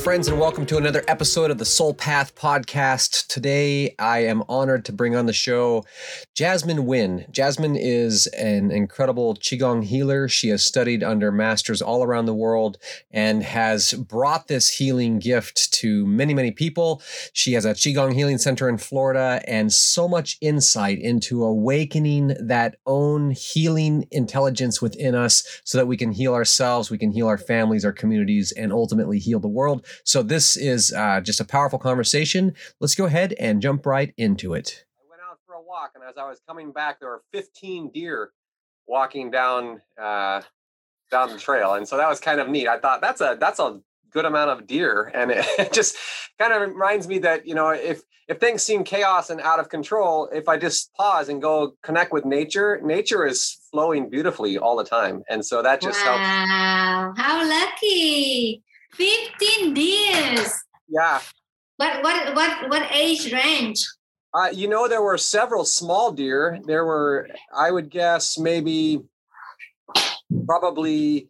friends, and welcome to another episode of the Soul Path podcast. Today, I am honored to bring on the show Jasmine Win. Jasmine is an incredible Qigong healer. She has studied under masters all around the world and has brought this healing gift to many, many people. She has a Qigong healing center in Florida and so much insight into awakening that own healing intelligence within us so that we can heal ourselves, we can heal our families, our communities, and ultimately heal the world. So this is uh, just a powerful conversation. Let's go ahead and jump right into it. I went out for a walk, and as I was coming back, there were 15 deer walking down uh, down the trail, and so that was kind of neat. I thought that's a that's a good amount of deer, and it, it just kind of reminds me that you know if if things seem chaos and out of control, if I just pause and go connect with nature, nature is flowing beautifully all the time, and so that just wow. helps. Wow, how lucky! 15 years. Yeah. What what what what age range? Uh, you know, there were several small deer. There were, I would guess, maybe, probably,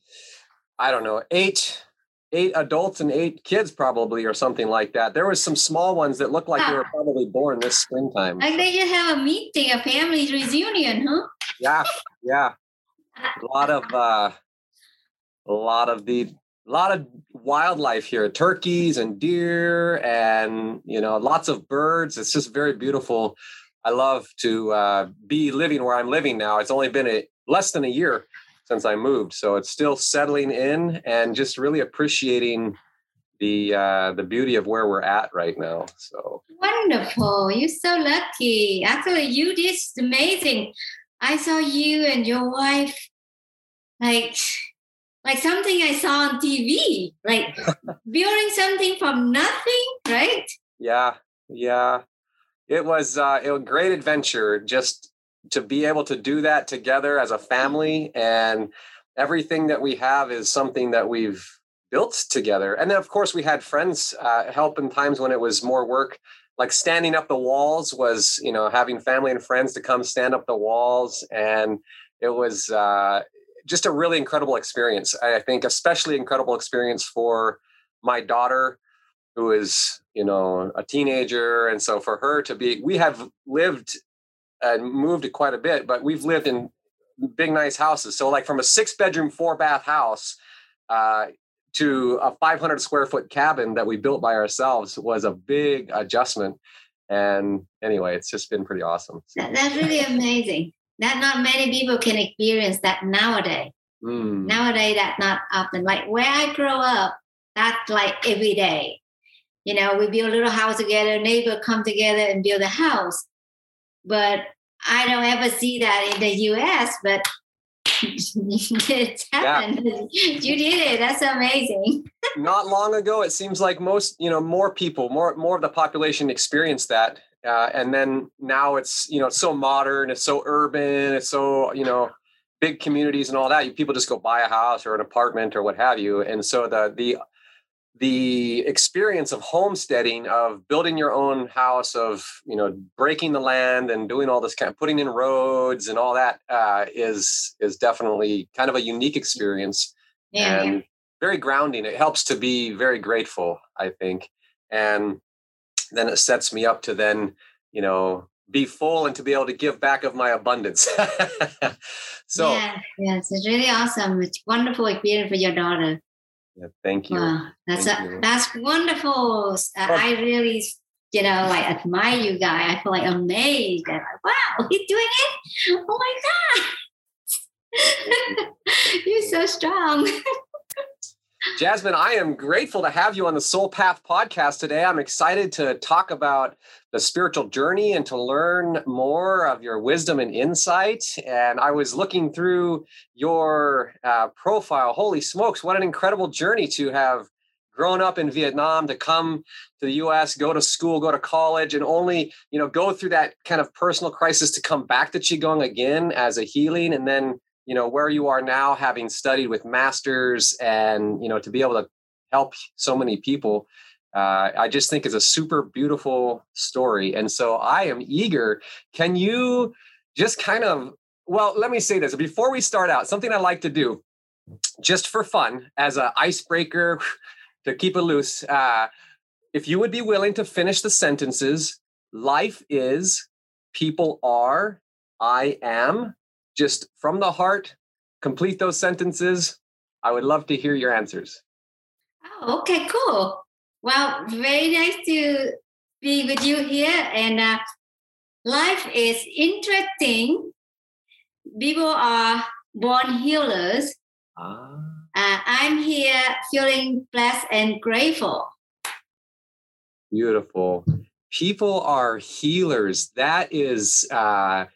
I don't know, eight, eight adults and eight kids, probably, or something like that. There was some small ones that looked like they were probably born this springtime. Like they just have a meeting, a family reunion, huh? Yeah, yeah. A lot of, uh, a lot of the a lot of wildlife here turkeys and deer and you know lots of birds. It's just very beautiful. I love to uh, be living where i'm living now. It's only been a less than a year since i moved so it's still settling in and just really appreciating the uh, the beauty of where we're at right now so. Wonderful. You're so lucky. Actually you did amazing. I saw you and your wife like like something I saw on TV, like building something from nothing, right? Yeah, yeah. It was uh, it was a great adventure just to be able to do that together as a family, and everything that we have is something that we've built together. And then, of course, we had friends uh, help in times when it was more work. Like standing up the walls was, you know, having family and friends to come stand up the walls, and it was uh, just a really incredible experience. I think, especially incredible experience for my daughter, who is you know a teenager, and so for her to be, we have lived and moved quite a bit, but we've lived in big nice houses. So like from a six bedroom, four bath house. Uh, to a 500 square foot cabin that we built by ourselves was a big adjustment. And anyway, it's just been pretty awesome. That's really amazing that not many people can experience that nowadays. Mm. Nowadays, that not often. Like where I grow up, that's like every day. You know, we build a little house together, neighbor come together and build a house. But I don't ever see that in the US, but it's happened. Yeah. You did it. That's amazing. Not long ago, it seems like most, you know, more people, more more of the population experienced that uh, and then now it's you know it's so modern it's so urban it's so you know big communities and all that people just go buy a house or an apartment or what have you. And so the the the experience of homesteading of building your own house of you know breaking the land and doing all this kind of putting in roads and all that uh, is is definitely kind of a unique experience yeah, and very grounding. It helps to be very grateful i think. And then it sets me up to then you know be full and to be able to give back of my abundance. So yeah yes it's really awesome. It's wonderful experience for your daughter. Yeah, thank you. Wow, that's thank a, you. that's wonderful. I really you know like admire you guy i feel like amazed. And like wow he's doing it? Oh my god. You're so strong Jasmine, I am grateful to have you on the Soul Path podcast today. I'm excited to talk about the spiritual journey and to learn more of your wisdom and insight. And I was looking through your uh, profile. Holy smokes, what an incredible journey to have grown up in Vietnam to come to the US, go to school, go to college, and only, you know, go through that kind of personal crisis to come back to Qigong again as a healing and then you know where you are now having studied with masters and you know to be able to help so many people uh, i just think is a super beautiful story. And so i am eager. Can you just kind of well let me say this. Before we start out something i like to do just for fun as an icebreaker to keep it loose, uh, if you would be willing to finish the sentences, life is, people are, I am, just from the heart, complete those sentences. I would love to hear your answers. Oh, okay, cool. Well, very nice to be with you here. And uh, life is interesting. People are born healers. Ah. Uh, I'm here feeling blessed and grateful. Beautiful. People are healers. That is uh,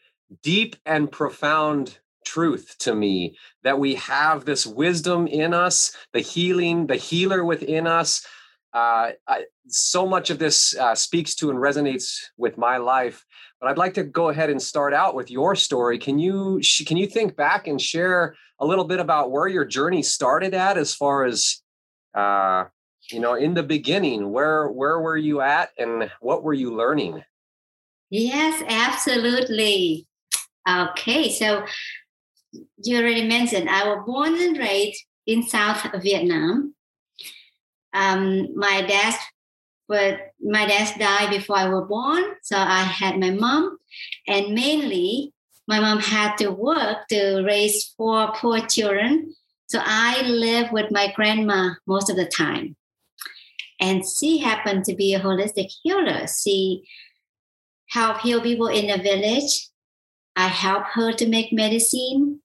deep and profound truth to me that we have this wisdom in us, the healing, the healer within us. Uh, I, so much of this uh, speaks to and resonates with my life. But I'd like to go ahead and start out with your story. Can you can you think back and share a little bit about where your journey started at, as far as uh, you know, in the beginning? Where where were you at, and what were you learning? Yes, absolutely. Okay, so you already mentioned I was born and raised in South Vietnam. Um, my dad, but my dad died before I was born, so I had my mom, and mainly my mom had to work to raise four poor children. So I lived with my grandma most of the time. And she happened to be a holistic healer. She helped heal people in the village. I helped her to make medicine.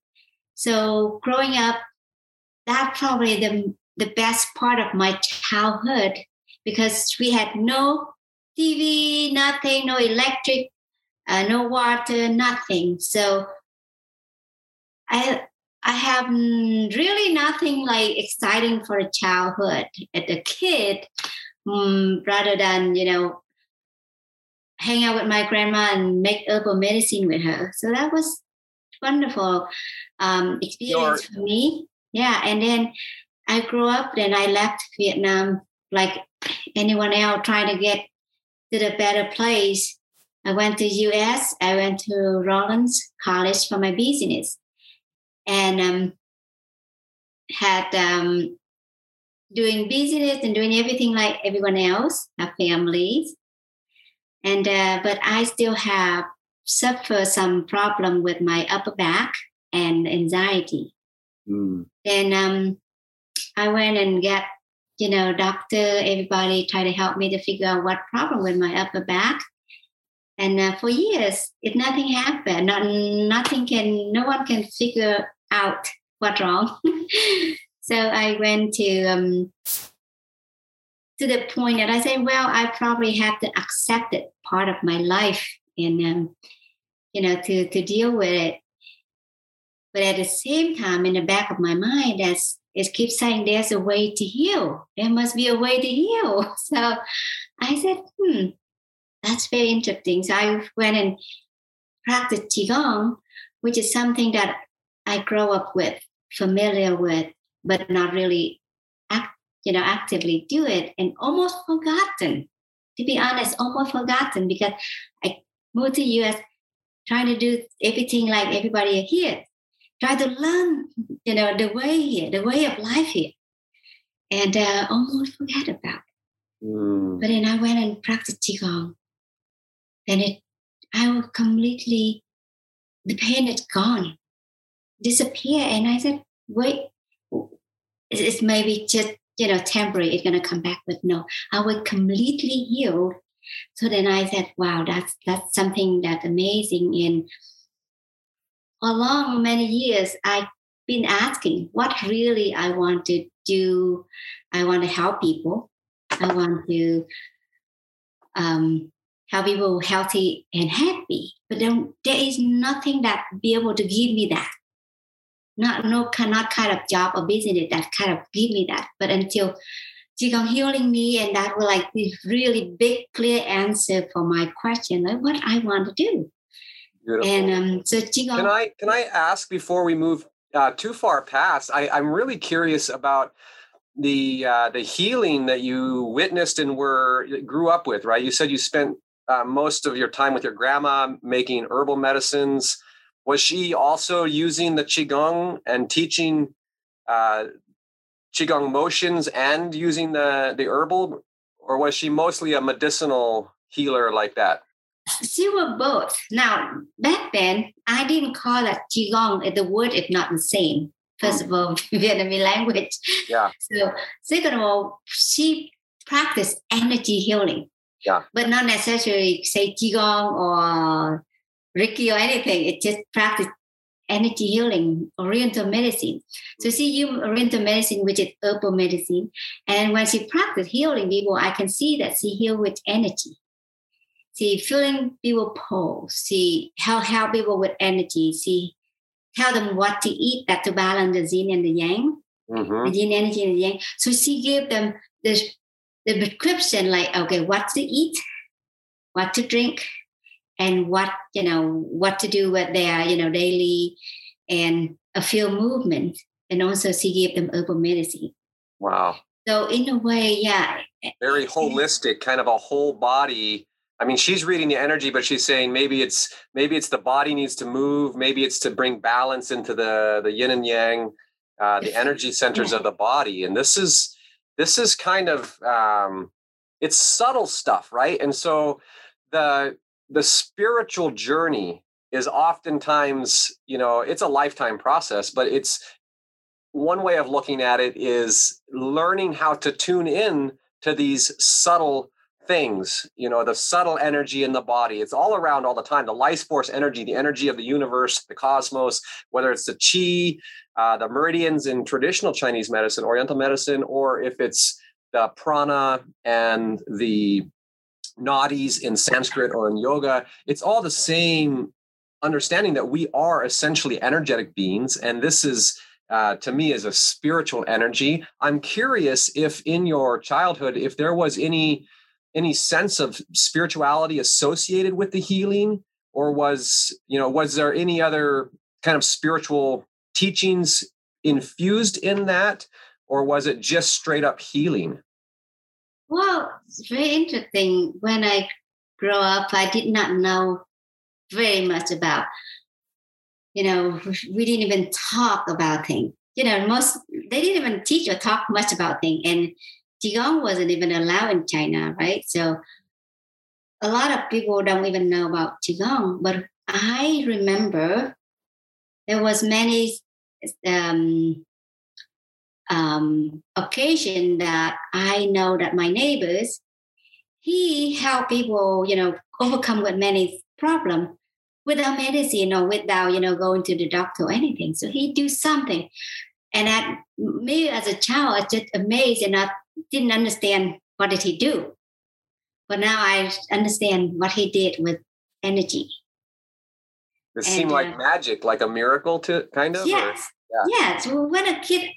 So growing up, that's probably the, the best part of my childhood because we had no TV, nothing, no electric, uh, no water, nothing. So I I have really nothing like exciting for a childhood as a kid, um, rather than you know hang out with my grandma and make herbal medicine with her. So that was wonderful um, experience for me. Yeah, and then I grew up. Then I left Vietnam like anyone else, trying to get to the better place. I went to U.S. I went to Rollins College for my business, and um, had um, doing business and doing everything like everyone else, have families, and uh, but I still have suffer some problem with my upper back and anxiety. Mm. And um, I went and got, you know, doctor, everybody try to help me to figure out what problem with my upper back. And uh, for years, it nothing happened. Not nothing can, no one can figure out what's wrong. so I went to um, to the point that I say, well, I probably have to accept it part of my life and um, you know to to deal with it. But at the same time in the back of my mind that's it keeps saying there's a way to heal. There must be a way to heal. So i said hmm that's very interesting. So i went and practiced qigong which is something that i grow up with familiar with but not really you know actively do it and almost forgotten to be honest almost forgotten because i moved to us trying to do everything like everybody here. Try to learn, you know, the way here, the way of life here. And uh, almost forget about it. Mm. But then I went and practiced Qigong. And it, I was completely, the pain is gone, disappear. And I said, wait, it's maybe just, you know, temporary, it's going to come back. But no, I was completely healed so then I said, wow, that's that's something that's amazing. And along many years, I've been asking what really I want to do. I want to help people. I want to um, help people healthy and happy. But then there is nothing that be able to give me that. Not no cannot kind of job or business that kind of give me that. But until Qigong healing me, and that was like this really big, clear answer for my question, like what I want to do. Beautiful. And um, so Qigong. Can I can I ask before we move uh, too far past? I, I'm really curious about the uh, the healing that you witnessed and were grew up with. Right? You said you spent uh, most of your time with your grandma making herbal medicines. Was she also using the qigong and teaching uh, qigong motions and using the the herbal, or was she mostly a medicinal healer like that? She was both. Now back then, I didn't call that qigong. The word is not the same. First of all, Vietnamese language. Yeah. So second of all, she practiced energy healing. Yeah. But not necessarily say qigong or Reiki or anything. It just practice energy healing, Oriental medicine. So she used Oriental medicine, which is herbal medicine. And when she practiced healing people, I can see that she heal with energy. She feeling people pulse. She help help people with energy. She tell them what to eat that to balance the yin and the yang, mm-hmm. the yin energy and the yang. So she gave them the the prescription like okay, what to eat, what to drink, and what you know what to do with their you know daily and a few movement and also she gave them herbal medicine. Wow. So in a way yeah very holistic kind of a whole body. I mean she's reading the energy but she's saying maybe it's maybe it's the body needs to move. Maybe it's to bring balance into the the yin and yang uh, the energy centers yeah. of the body. And this is this is kind of um it's subtle stuff right? And so the the spiritual journey is oftentimes you know it's a lifetime process but it's one way of looking at it is learning how to tune in to these subtle things you know the subtle energy in the body. It's all around all the time the life force energy the energy of the universe the cosmos whether it's the chi uh, the meridians in traditional chinese medicine oriental medicine or if it's the prana and the nadis in Sanskrit or in yoga, it's all the same understanding that we are essentially energetic beings. And this is, uh, to me, is a spiritual energy. I'm curious if in your childhood, if there was any any sense of spirituality associated with the healing or was you know was there any other kind of spiritual teachings infused in that or was it just straight up healing well, it's very interesting. When I grew up, I did not know very much about, you know, we didn't even talk about things. You know, most, they didn't even teach or talk much about things. And Qigong wasn't even allowed in China, right? So a lot of people don't even know about Qigong. But I remember there was many um, um, occasion that I know that my neighbors, he help people, you know, overcome with many problems without medicine or without, you know, going to the doctor or anything. So he do something. And at me as a child, I was just amazed and I didn't understand what did he do. But now I understand what he did with energy. It seemed like uh, magic, like a miracle to kind of. Yes. Or, yeah. Yes. Well, when a kid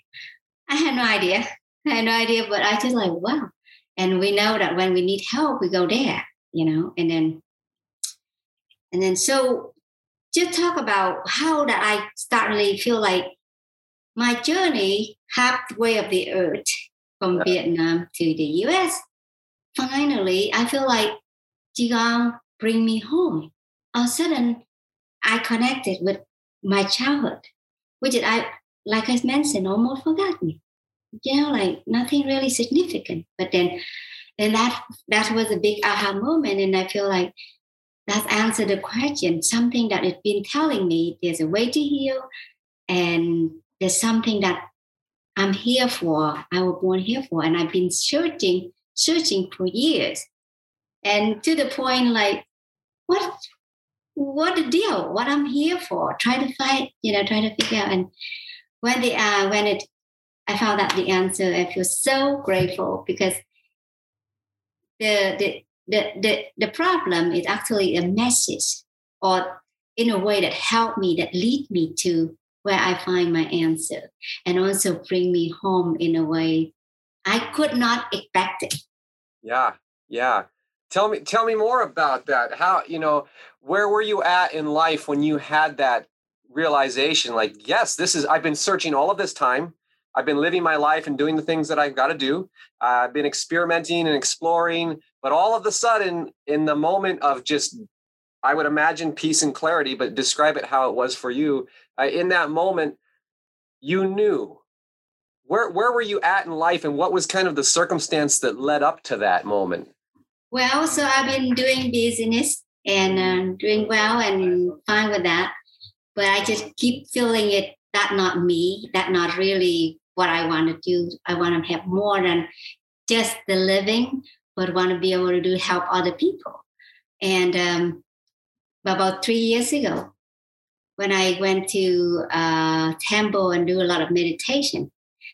I had no idea. I had no idea, but I just like, wow. And we know that when we need help, we go there, you know, and then, and then so just talk about how that I suddenly feel like my journey halfway of the earth from yeah. Vietnam to the US. Finally, I feel like Qigong bring me home. All of a sudden, I connected with my childhood, which I like I mentioned, almost forgotten. You know, like nothing really significant. But then, and that that was a big aha moment, and I feel like that answered the question. Something that it's been telling me there's a way to heal, and there's something that I'm here for. I was born here for, and I've been searching, searching for years, and to the point like, what what the deal? What I'm here for? Try to find, you know, try to figure out. And when the uh, when it I found out the answer, I feel so grateful because the the the the, the problem is actually a message or in a way that helped me that lead me to where I find my answer and also bring me home in a way I could not expect it. Yeah, yeah. Tell me tell me more about that. How, you know, where were you at in life when you had that realization like yes this is i've been searching all of this time i've been living my life and doing the things that i've got to do. Uh, i've been experimenting and exploring but all of a sudden in the moment of just i would imagine peace and clarity but describe it how it was for you uh, in that moment you knew where where were you at in life and what was kind of the circumstance that led up to that moment? Well so i've been doing business and uh, doing well and fine with that but i just keep feeling it that not me that not really what i want to do i want to have more than just the living but want to be able to do help other people and um, about three years ago when I went to uh, temple and do a lot of meditation.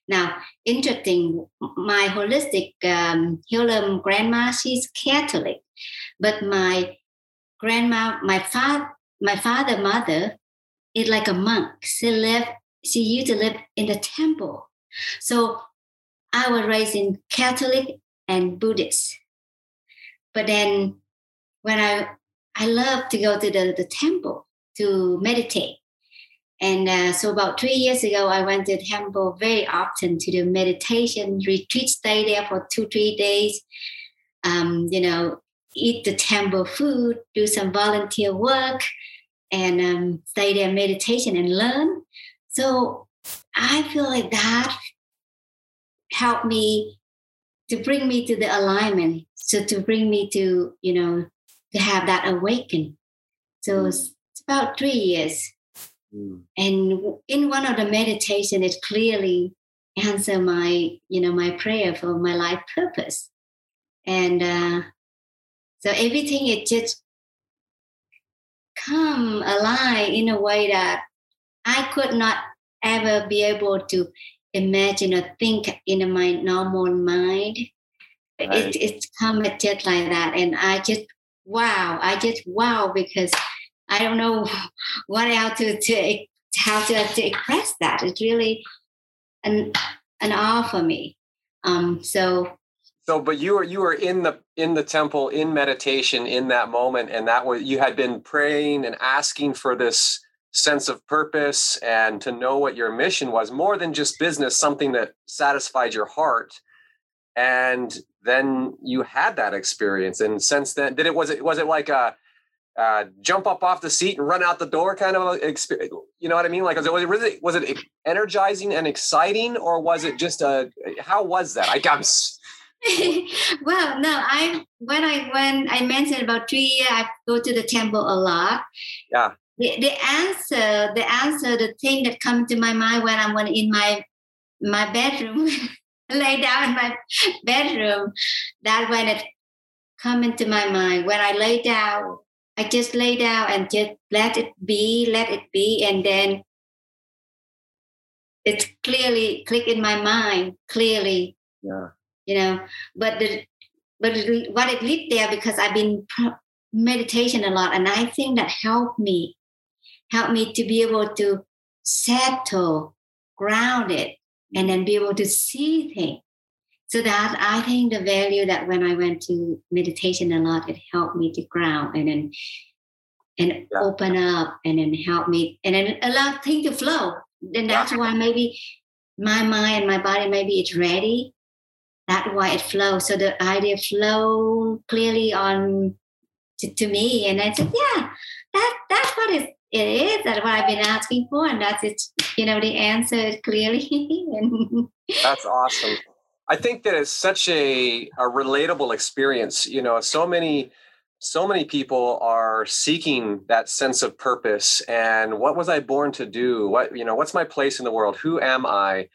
Now, interesting, my holistic um, healer grandma, she's Catholic, but my grandma, my father, my father, mother, is like a monk. She lived, she used to live in the temple. So I was raised in Catholic and Buddhist. But then when I I love to go to the, the temple to meditate. And uh, so about three years ago, I went to temple very often to do meditation retreat, stay there for two, three days. Um, you know, eat the temple food, do some volunteer work, and um, stay there meditation and learn. So I feel like that helped me to bring me to the alignment. So to bring me to, you know, to have that awaken. So mm about three years. Mm. And in one of the meditation, it clearly answered my, you know, my prayer for my life purpose. And uh, so everything it just come alive in a way that I could not ever be able to imagine or think in my normal mind. Right. It, it's come just like that. And I just, wow, I just, wow, because I don't know what how to, to how to, to express that. It's really an an awe for me. Um, so so but you were you were in the in the temple in meditation in that moment and that was you had been praying and asking for this sense of purpose and to know what your mission was more than just business something that satisfied your heart and then you had that experience and since then did it was it was it like a uh, jump up off the seat and run out the door kind of experience. You know what I mean? Like, was it, was it really, was it energizing and exciting or was it just a, how was that? I got well, no, I, when I, when I mentioned about three years, I go to the temple a lot. Yeah. The, the answer, the answer, the thing that comes to my mind when I'm in my, my bedroom, lay down in my bedroom, that when it come into my mind, when I lay down, I just lay down and just let it be, let it be, and then it's clearly click in my mind clearly. Yeah. You know, but the but what it lived there because I've been meditation a lot, and I think that helped me, helped me to be able to settle, ground it, and then be able to see things. So that I think the value that when I went to meditation a lot, it helped me to ground and then and yeah. open up and then help me and then allow things to flow. Then that's why maybe my mind and my body maybe it's ready. That's why it flows. So the idea flow clearly on to, to me. And I said, yeah, that that's what it is. That's what I've been asking for. And that's it, you know, the answer clearly. that's awesome. I think that it's such a, a relatable experience. You know, so many so many people are seeking that sense of purpose and what was I born to do? What you know, what's my place in the world? Who am I?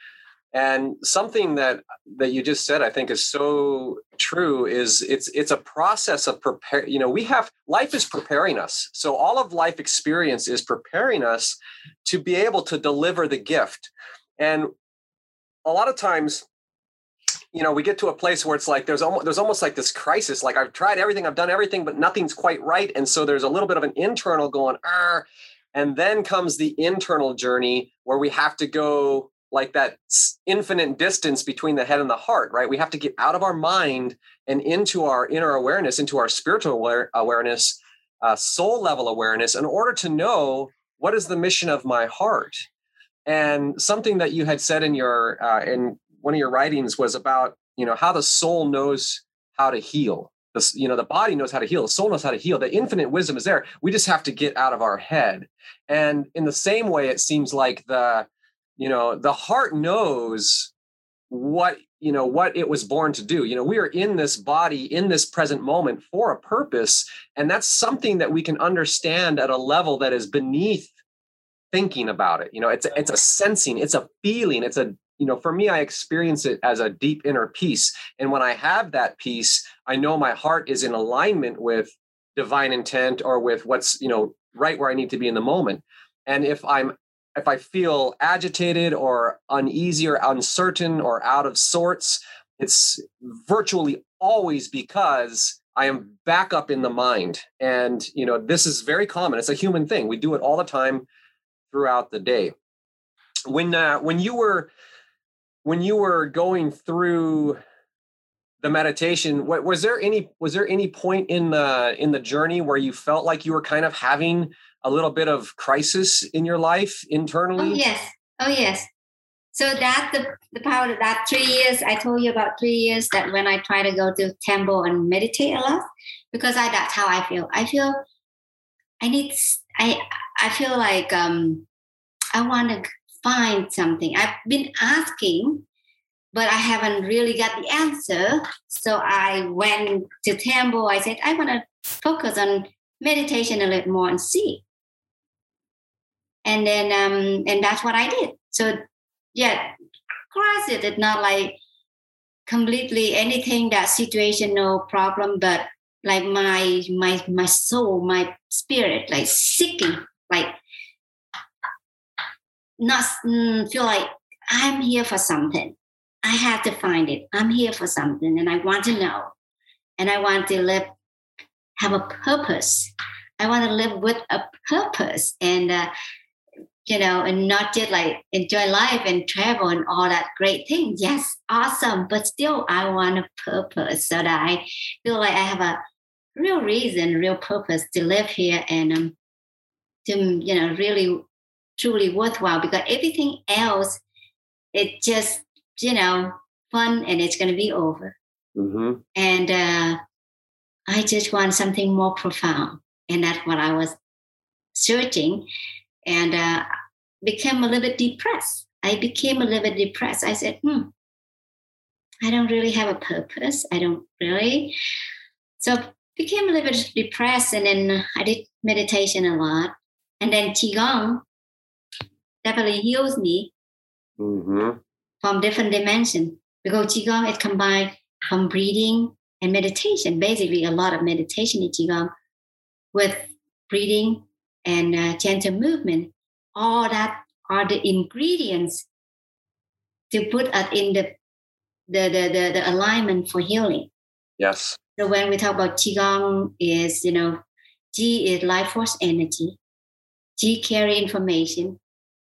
And something that that you just said I think is so true is it's it's a process of prepare you know we have life is preparing us so all of life experience is preparing us to be able to deliver the gift and a lot of times you know, we get to a place where it's like there's almost there's almost like this crisis. Like I've tried everything, I've done everything, but nothing's quite right. And so there's a little bit of an internal going, and then comes the internal journey where we have to go like that infinite distance between the head and the heart, right? We have to get out of our mind and into our inner awareness, into our spiritual aware- awareness, uh, soul level awareness, in order to know what is the mission of my heart. And something that you had said in your uh, in one of your writings was about you know how the soul knows how to heal. The, you know the body knows how to heal. The soul knows how to heal. The infinite wisdom is there. We just have to get out of our head. And in the same way it seems like the you know the heart knows what you know what it was born to do. You know we are in this body in this present moment for a purpose and that's something that we can understand at a level that is beneath thinking about it. You know it's a, it's a sensing it's a feeling it's a you know for me i experience it as a deep inner peace and when i have that peace i know my heart is in alignment with divine intent or with what's you know right where i need to be in the moment. And if i'm if I feel agitated or uneasy or uncertain or out of sorts, it's virtually always because I am back up in the mind. And, you know, this is very common. It's a human thing. We do it all the time throughout the day. When, uh, when you were, when you were going through the meditation, what, was there any, was there any point in the, in the journey where you felt like you were kind of having a little bit of crisis in your life internally? Oh, yes. Oh, yes. So that the, the power of that three years, I told you about three years that when I try to go to temple and meditate a lot, because I that's how I feel. I feel I need I I feel like um I want to find something. I've been asking, but I haven't really got the answer. So I went to temple. I said, I want to focus on meditation a little more and see and then um and that's what i did. So yeah crisis it's not like completely anything that situation no problem but like my my my soul my spirit like seeking like not mm, feel like i'm here for something. I have to find it. I'm here for something and i want to know. And i want to live have a purpose. I want to live with a purpose. And uh, you know, and not just like enjoy life and travel and all that great things. Yes, awesome. But still, I want a purpose so that I feel like I have a real reason, real purpose to live here and um, to, you know, really, truly worthwhile because everything else, it just, you know, fun and it's going to be over. Mm-hmm. And uh, I just want something more profound. And that's what I was searching and uh, became a little bit depressed. I became a little bit depressed. I said, hmm, I don't really have a purpose. I don't really. So became a little bit depressed, and then I did meditation a lot, and then qigong definitely heals me mm-hmm. from different dimension because qigong is combined from breathing and meditation. Basically, a lot of meditation in qigong with breathing and uh, gentle movement, all that are the ingredients to put us in the the, the, the, the alignment for healing. Yes. So when we talk about Qigong is, you know, Qi is life force energy. Qi carry information.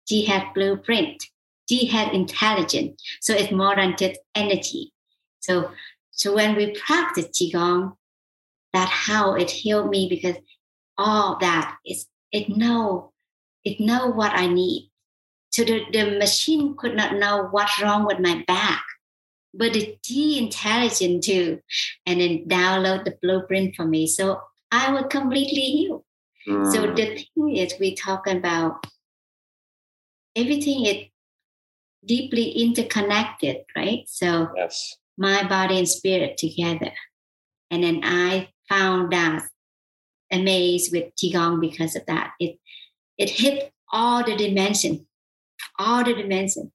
Qi had blueprint. Qi had intelligence. So it's more than just energy. So so when we practice Qigong, that's how it healed me because all that is it know it know what I need. So the, the machine could not know what's wrong with my back, but the it's intelligent too, and then download the blueprint for me. So I was completely healed. Mm. So the thing is, we talk about everything is deeply interconnected, right? So yes. my body and spirit together. And then I found that amazed with qigong because of that. It it hit all the dimension, all the dimension.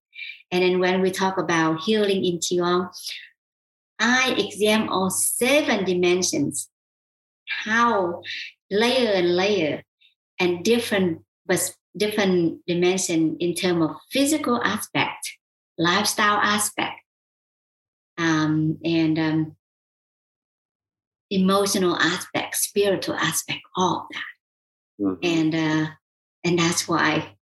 And then when we talk about healing in qigong, I examine all seven dimensions, how layer and layer, and different but different dimension in terms of physical aspect, lifestyle aspect, um, and um, emotional aspect, spiritual aspect, all that. Mm-hmm. And uh, and that's why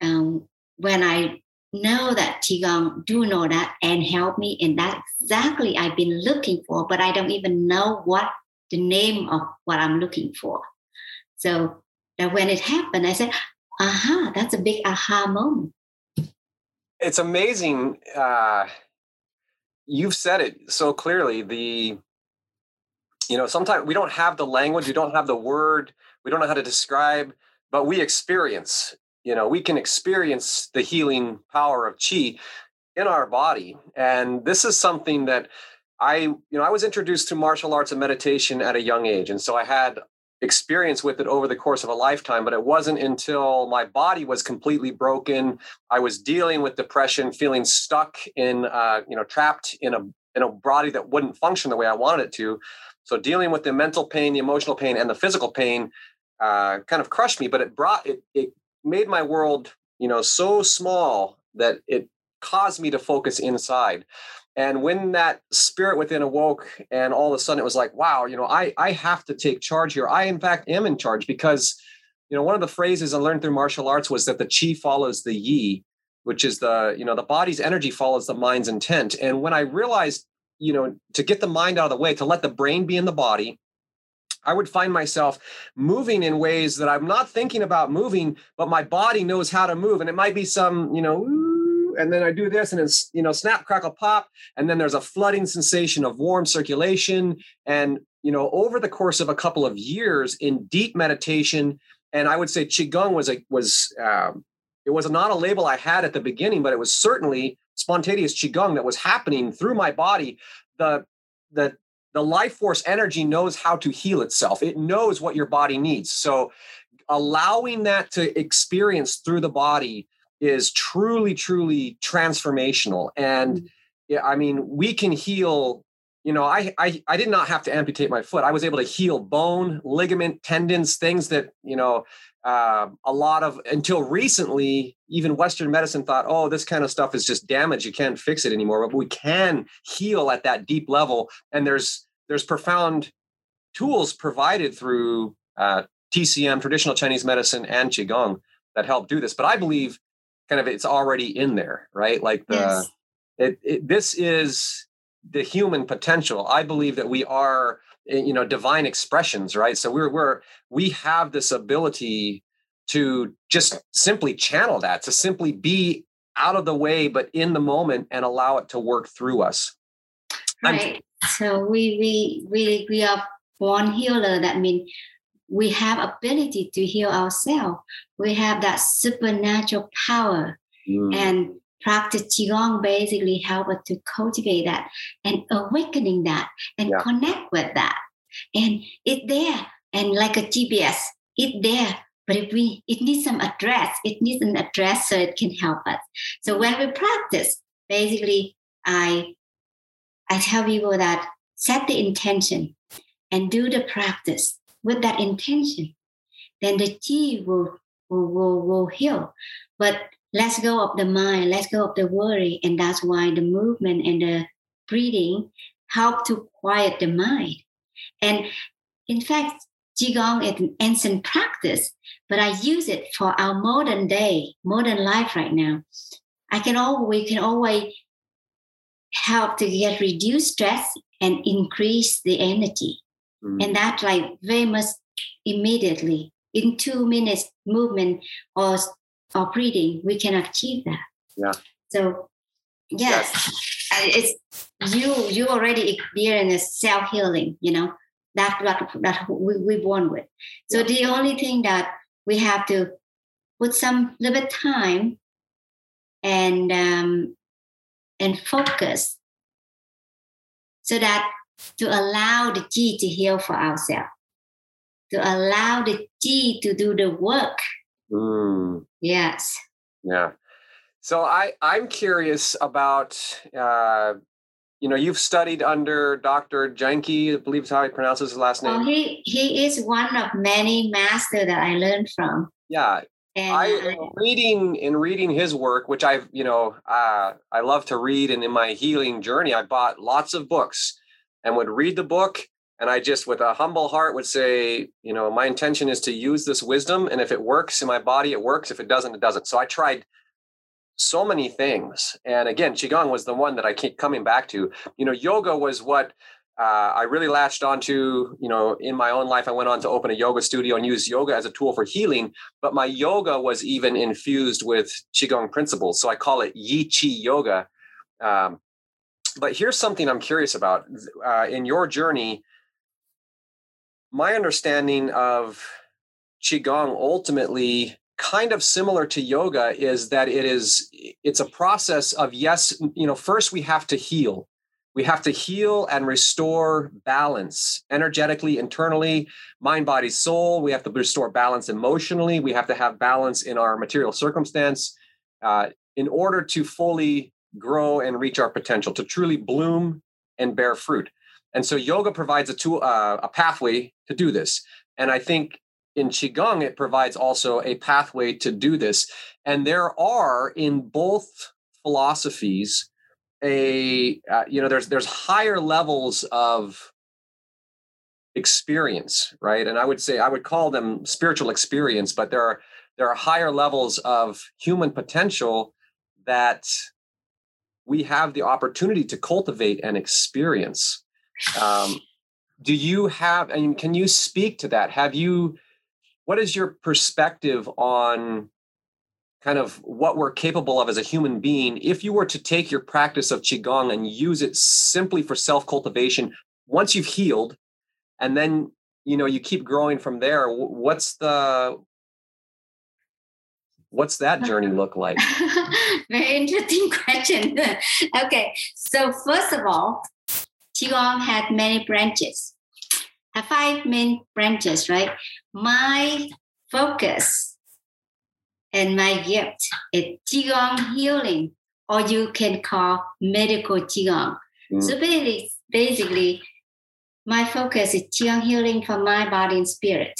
um, when I know that qigong do know that and help me, and that's exactly I've been looking for, but I don't even know what the name of what I'm looking for. So that when it happened, I said, "Aha, that's a big aha moment." It's amazing. Uh, you've said it so clearly. The you know sometimes we don't have the language we don't have the word we don't know how to describe but we experience you know we can experience the healing power of chi in our body. And this is something that I, you know, I was introduced to martial arts and meditation at a young age. And so I had experience with it over the course of a lifetime but it wasn't until my body was completely broken i was dealing with depression feeling stuck in uh, you know trapped in a in a body that wouldn't function the way i wanted it to so dealing with the mental pain the emotional pain and the physical pain uh, kind of crushed me but it brought it it made my world you know so small that it caused me to focus inside and when that spirit within awoke, and all of a sudden it was like, wow, you know, I I have to take charge here. I in fact am in charge because, you know, one of the phrases I learned through martial arts was that the chi follows the yi, which is the you know the body's energy follows the mind's intent. And when I realized, you know, to get the mind out of the way, to let the brain be in the body, I would find myself moving in ways that I'm not thinking about moving, but my body knows how to move. And it might be some, you know, and then I do this, and it's you know snap, crackle, pop, and then there's a flooding sensation of warm circulation, and you know over the course of a couple of years in deep meditation, and I would say qigong was a was um, it was not a label I had at the beginning, but it was certainly spontaneous qigong that was happening through my body. The the the life force energy knows how to heal itself. It knows what your body needs. So allowing that to experience through the body is truly, truly transformational. And mm. yeah, I mean, we can heal. You know, I, I I did not have to amputate my foot. I was able to heal bone, ligament, tendons, things that you know uh, a lot of until recently, even Western medicine thought, oh, this kind of stuff is just damage. You can't fix it anymore. But we can heal at that deep level, and there's there's profound tools provided through uh, TCM, traditional Chinese medicine, and qigong that help do this. But I believe kind of it's already in there, right? Like the yes. it, it, this is the human potential. I believe that we are you know divine expressions, right? So we're we're we have this ability to just simply channel that, to simply be out of the way but in the moment and allow it to work through us. Right. I'm, so we we we we are born healer. That means we have ability to heal ourselves. We have that supernatural power. Mm. And practice Qigong basically help us to cultivate that and awakening that and yeah. connect with that. And it's there. And like a GPS, it's there. But if we it needs some address, it needs an address so it can help us. So when we practice, basically I I tell people that set the intention and do the practice with that intention, then the qi will, will, will, will heal. But let's go of the mind, let's go of the worry. And that's why the movement and the breathing help to quiet the mind. And in fact, Qigong is an ancient practice, but I use it for our modern day, modern life right now. I can always, we can always help to get reduce stress and increase the energy. Mm. And that like very much immediately in two minutes movement or or breathing, we can achieve that. Yeah. So yes, yes. it's you you already experience self healing. You know that that that we we born with. So the only thing that we have to put some little bit time and um, and focus so that to allow the chi to heal for ourselves, to allow the chi to do the work. Mm. Yes. Yeah. So I I'm curious about uh, you know you've studied under Dr. Jahnke, I believe is how he pronounces his last name. Oh, he he is one of many masters that I learned from. Yeah. And I am reading in reading his work, which I've you know uh, I love to read, and in my healing journey, I bought lots of books and would read the book and i just with a humble heart would say you know my intention is to use this wisdom and if it works in my body it works. If it doesn't it doesn't. So i tried so many things. And again qigong was the one that i keep coming back to. You know yoga was what uh, i really latched onto you know in my own life. I went on to open a yoga studio and use yoga as a tool for healing but my yoga was even infused with qigong principles. So i call it yi chi yoga. Um, but here's something I'm curious about. Uh, in your journey, my understanding of qigong ultimately kind of similar to yoga is that it is it's a process of yes you know first we have to heal. We have to heal and restore balance energetically internally mind body soul. We have to restore balance emotionally. We have to have balance in our material circumstance uh, in order to fully grow and reach our potential to truly bloom and bear fruit and so yoga provides a tool uh, a pathway to do this. And i think in qigong it provides also a pathway to do this. And there are in both philosophies a uh, you know there's there's higher levels of experience right? And i would say i would call them spiritual experience but there are there are higher levels of human potential that we have the opportunity to cultivate and experience um, do you have and can you speak to that? Have you what is your perspective on kind of what we're capable of as a human being if you were to take your practice of qigong and use it simply for self cultivation once you've healed and then you know you keep growing from there what's the what's that journey look like? Very interesting question. Okay so first of all qigong had many branches have five main branches right my focus and my gift is Qigong healing, or you can call medical Qigong. Mm. So basically, basically, my focus is Qigong healing for my body and spirit.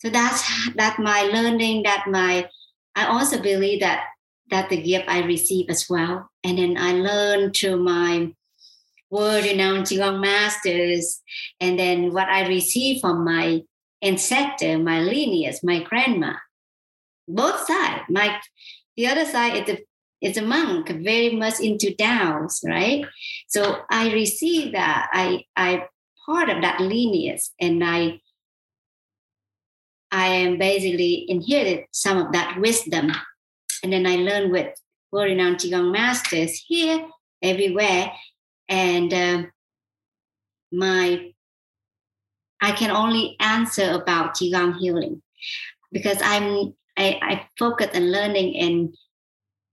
So that's that my learning, that my I also believe that that the gift I receive as well. And then I learn through my world renowned Qigong masters, and then what I receive from my ancestor, my lineage, my grandma both sides. My the other side is a is a monk, very much into Tao's, right? So I receive that. I I part of that lineage, and I I am basically inherited some of that wisdom, and then I learn with world-renowned qigong masters here, everywhere, and uh, my I can only answer about qigong healing because I'm I, I focus on learning and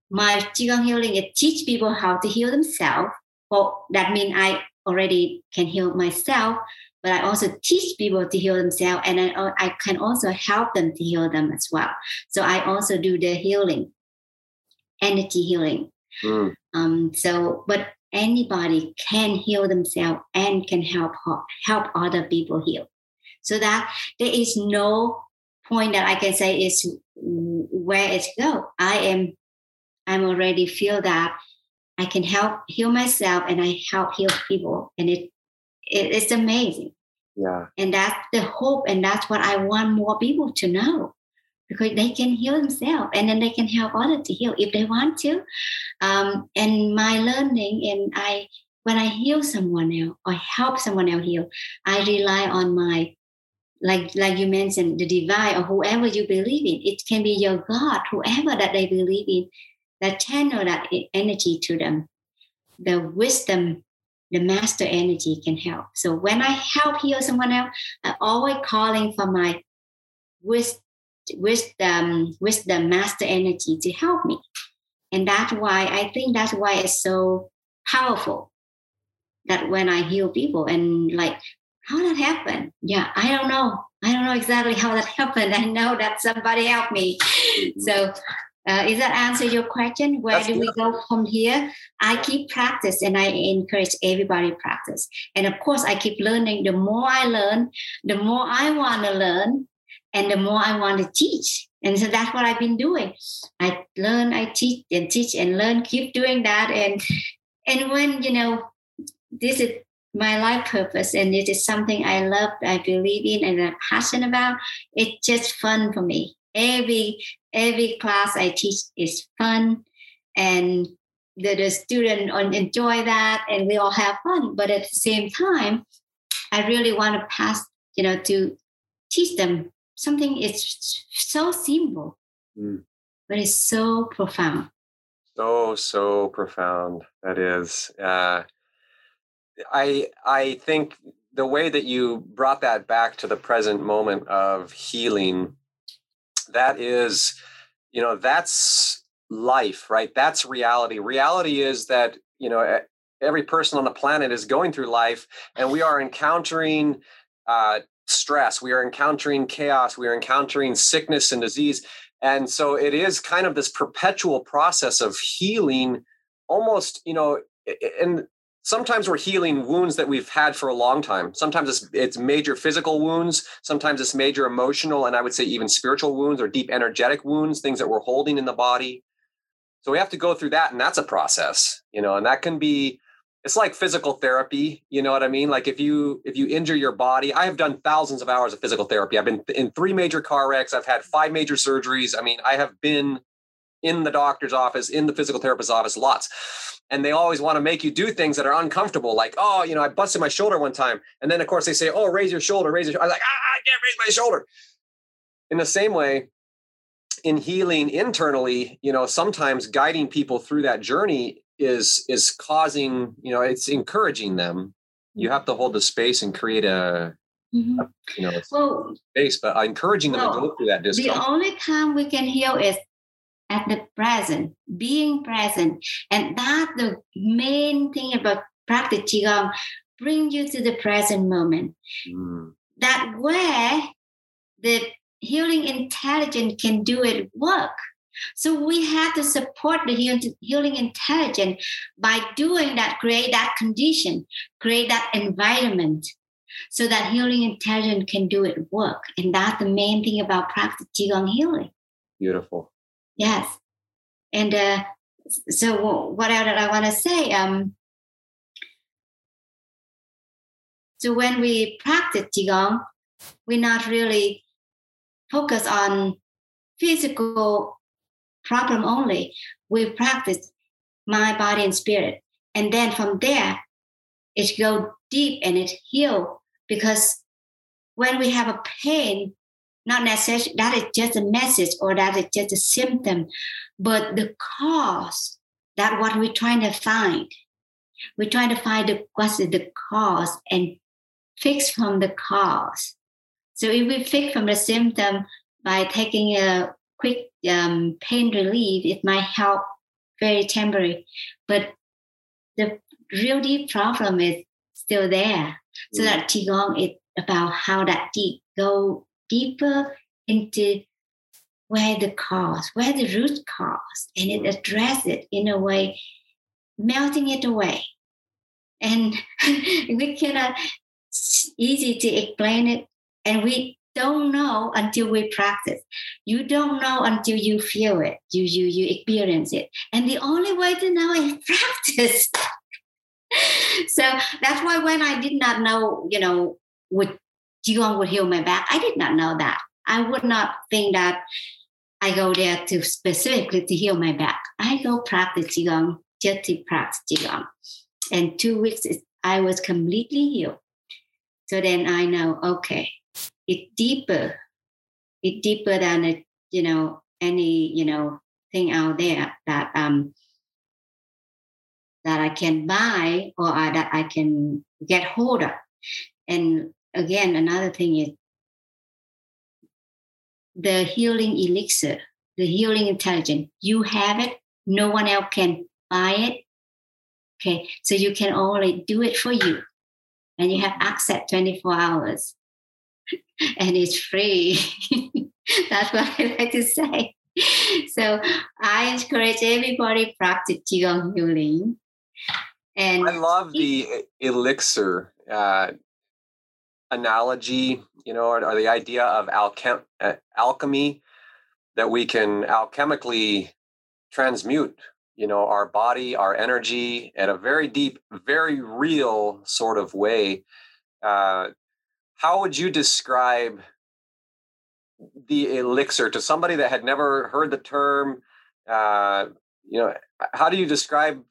my Qigong healing it teach people how to heal themselves. Well, that means I already can heal myself, but I also teach people to heal themselves and I, I can also help them to heal them as well. So I also do the healing, energy healing. Mm. Um, so, but anybody can heal themselves and can help help other people heal. So that there is no point that I can say is where it go. I am I'm already feel that I can help heal myself and I help heal people. And it, it it's amazing. Yeah. And that's the hope and that's what I want more people to know. Because they can heal themselves and then they can help others to heal if they want to. Um, and my learning and I when I heal someone else or help someone else heal, I rely on my like like you mentioned, the divine or whoever you believe in. It can be your God, whoever that they believe in, that channel that energy to them. The wisdom, the master energy can help. So when I help heal someone else, I'm always calling for my wisdom, wisdom, the master energy to help me. And that's why I think that's why it's so powerful that when I heal people and like how that happened? Yeah, I don't know. I don't know exactly how that happened. I know that somebody helped me. Mm-hmm. So, uh, is that answer your question? Where That's do we go from here? I keep practice and I encourage everybody practice. And of course, I keep learning. The more I learn, the more I want to learn, and the more I want to teach. And so that's what I've been doing. I learn, I teach, and teach and learn. Keep doing that. And and when you know this is my life purpose and it is something I love, I believe in, and I'm passionate about. It's just fun for me. Every every class I teach is fun, and the, the student enjoy that, and we all have fun. But at the same time, I really want to pass, you know, to teach them something. It's so simple, mm. but it's so profound. So so profound. That is. Uh, I I think the way that you brought that back to the present moment of healing, that is you know that's life right that's reality reality is that you know every person on the planet is going through life and we are encountering uh, stress. We are encountering chaos. We are encountering sickness and disease. And so it is kind of this perpetual process of healing almost you know and sometimes we're healing wounds that we've had for a long time. Sometimes it's it's major physical wounds. Sometimes it's major emotional and i would say even spiritual wounds or deep energetic wounds things that we're holding in the body. So we have to go through that and that's a process you know and that can be it's like physical therapy you know what i mean? Like if you if you injure your body i have done thousands of hours of physical therapy. I've been in three major car wrecks. I've had five major surgeries. I mean i have been in the doctor's office in the physical therapist's office lots and they always want to make you do things that are uncomfortable like oh you know i busted my shoulder one time. And then of course they say oh raise your shoulder raise your shoulder i'm like ah, i can't raise my shoulder. In the same way in healing internally you know sometimes guiding people through that journey is is causing you know it's encouraging them you have to hold the space and create a, mm-hmm. a you know well, space but encouraging them well, to go through that discomfort. the only time we can heal is at the present being present and that the main thing about practice qigong bring you to the present moment mm. that where the healing intelligence can do it work so we have to support the healing intelligence by doing that, create that condition, create that environment so that healing intelligence can do its work. And that's the main thing about practice Qigong healing. Beautiful. Yes. And uh, so what else did I want to say? Um, so when we practice Qigong, we're not really focused on physical problem only. We practice mind, body, and spirit. And then from there, it go deep and it heal because when we have a pain, not necessarily that is just a message or that is just a symptom, but the cause that what we're trying to find. We're trying to find the what's the cause and fix from the cause. So if we fix from the symptom by taking a quick um, pain relief, it might help very temporary. But the real deep problem is still there. So that Qigong is about how that deep go deeper into where the cause, where the root cause, and it address it in a way, melting it away. And we cannot easy to explain it, and we don't know until we practice. You don't know until you feel it. You you you experience it. And the only way to know is practice. so that's why when I did not know, you know, would Qigong would heal my back, I did not know that. I would not think that I go there to specifically to heal my back. I go practice Qigong just to practice Qigong. And two weeks, I was completely healed. So then I know, okay, it deeper it deeper than a, you know any you know thing out there that um that I can buy or uh, that I can get hold of. And again, another thing is the healing elixir, the healing intelligence. You have it. No one else can buy it. Okay, so you can only do it for you, and you have access 24 hours. and it's free. That's what I like to say. So I encourage everybody practice Qigong healing. And I love the elixir uh, analogy, you know, or, or the idea of alchem- uh, alchemy that we can alchemically transmute, you know, our body, our energy at a very deep, very real sort of way. Uh, how would you describe the elixir to somebody that had never heard the term? Uh, you know, how do you describe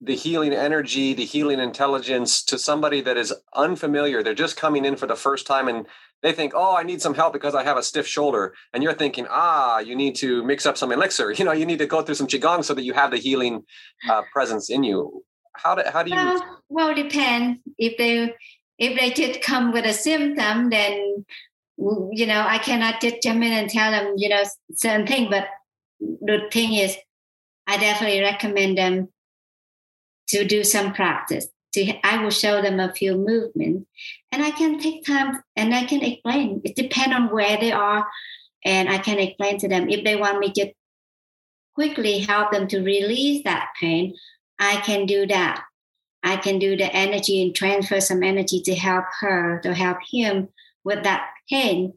the healing energy, the healing intelligence to somebody that is unfamiliar? They're just coming in for the first time and they think, oh, I need some help because I have a stiff shoulder. And you're thinking, ah, you need to mix up some elixir. You know, you need to go through some qigong so that you have the healing uh, presence in you. How do how do you? Well, well, depend if they if they did come with a symptom, then you know I cannot just jump in and tell them you know certain thing. But the thing is, I definitely recommend them to do some practice. To, I will show them a few movements, and I can take time and I can explain. It depends on where they are, and I can explain to them if they want me to quickly help them to release that pain. I can do that. I can do the energy and transfer some energy to help her, to help him with that pain.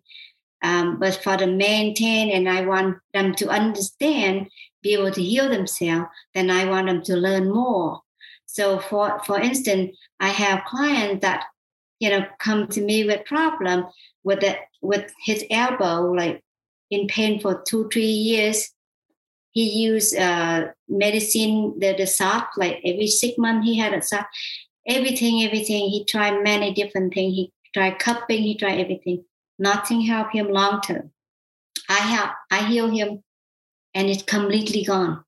Um, but for the maintain, and I want them to understand, be able to heal themselves, then I want them to learn more. So for for instance, I have clients that you know come to me with problem with the with his elbow like in pain for two three years. He used uh, medicine the the shot like every six months he had a shot. Everything, everything. He tried many different things. He tried cupping. He tried everything. Nothing helped him long term. I help. I heal him, and it's completely gone.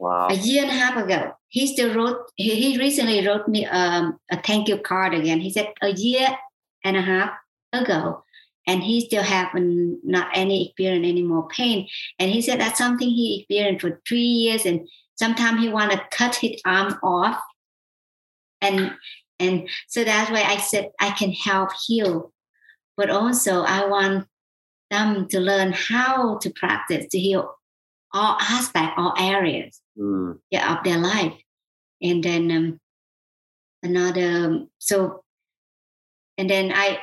Wow. A year and a half ago, he still wrote, he, he recently wrote me um, a thank you card again. He said, a year and a half ago, and he still haven't any experience any more pain. And he said that's something he experienced for three years, and sometimes he want to cut his arm off. And and so that's why I said I can help heal, but also I want them to learn how to practice to heal all aspects, all areas mm. yeah, of their life. And then um, another, um, so, and then I,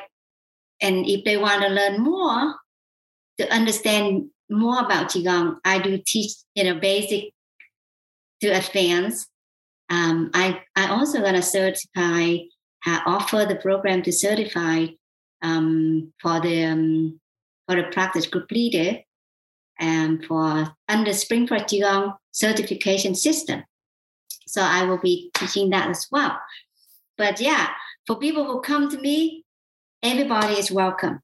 and if they want to learn more, to understand more about Qigong, I do teach, you know, basic to advanced. Um, I, I also going to certify, uh, offer the program to certify um, for the um, for the practice group leader and for under Spring Forest Qigong certification system. So I will be teaching that as well. But yeah, for people who come to me, everybody is welcome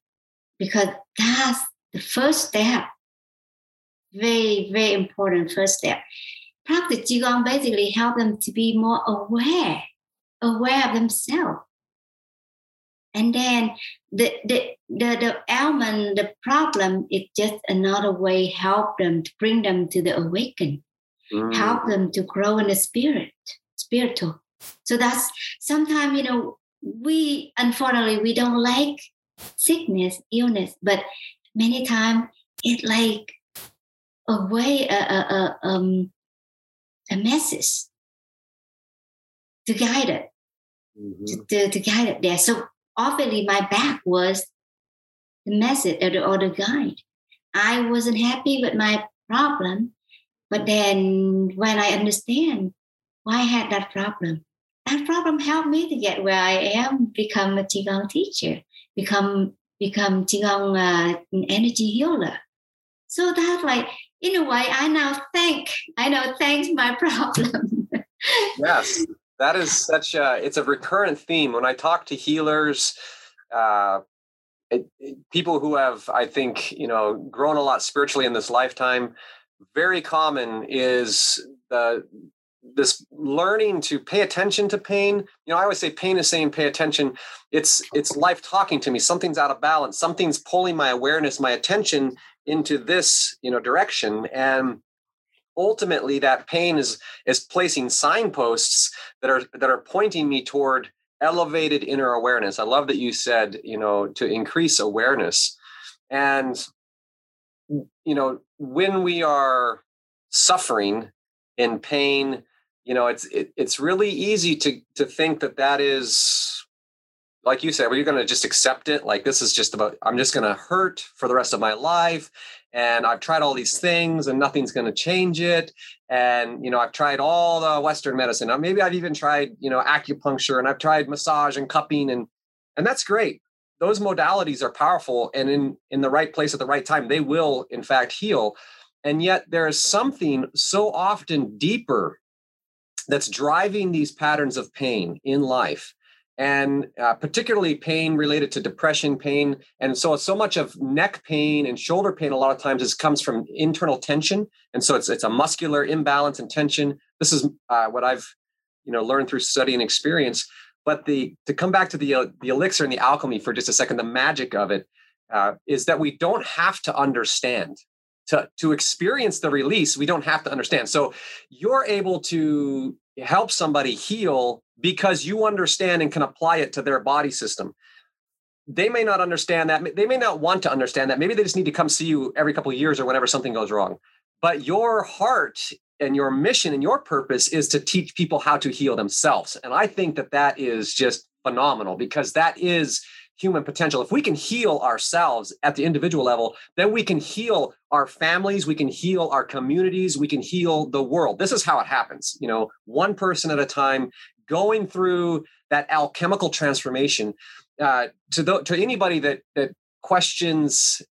because that's the first step. Very, very important first step. Practice Qigong basically help them to be more aware, aware of themselves. And then the, the, the, the element, the problem is just another way help them to bring them to the awaken, mm. help them to grow in the spirit, spiritual. So that's sometimes, you know, we unfortunately we don't like sickness, illness, but many times it like a way, a, a, a, um, a message to guide it, mm-hmm. to, to, to guide it there. So obviously my back was the message or the, or the guide. I wasn't happy with my problem, but then when I understand why I had that problem, that problem helped me to get where I am, become a qigong teacher, become become qigong uh, energy healer. So that like in a way, I now thank I now thanks my problem. yes, that is such a it's a recurrent theme when i talk to healers uh, it, it, people who have i think you know grown a lot spiritually in this lifetime very common is the this learning to pay attention to pain. You know i always say pain is saying pay attention. It's it's life talking to me. Something's out of balance. Something's pulling my awareness my attention into this you know direction. And ultimately that pain is is placing signposts that are that are pointing me toward elevated inner awareness. I love that you said you know to increase awareness. And you know when we are suffering in pain you know it's it, it's really easy to to think that that is like you said well you're going to just accept it like this is just about i'm just going to hurt for the rest of my life and I've tried all these things and nothing's going to change it. And, you know, I've tried all the Western medicine. Maybe I've even tried, you know, acupuncture and I've tried massage and cupping and, and that's great. Those modalities are powerful and in, in the right place at the right time, they will in fact heal. And yet there is something so often deeper that's driving these patterns of pain in life and uh, particularly pain related to depression pain and so so much of neck pain and shoulder pain a lot of times is comes from internal tension and so it's it's a muscular imbalance and tension. This is uh, what i've you know learned through study and experience but the to come back to the uh, the elixir and the alchemy for just a second the magic of it uh, is that we don't have to understand to, to experience the release, we don't have to understand. So you're able to help somebody heal because you understand and can apply it to their body system. They may not understand that. They may not want to understand that. Maybe they just need to come see you every couple of years or whenever something goes wrong. But your heart and your mission and your purpose is to teach people how to heal themselves. And I think that that is just phenomenal because that is human potential. If we can heal ourselves at the individual level, then we can heal our families, we can heal our communities, we can heal the world. This is how it happens, you know, one person at a time going through that alchemical transformation. Uh, to the, to anybody that that questions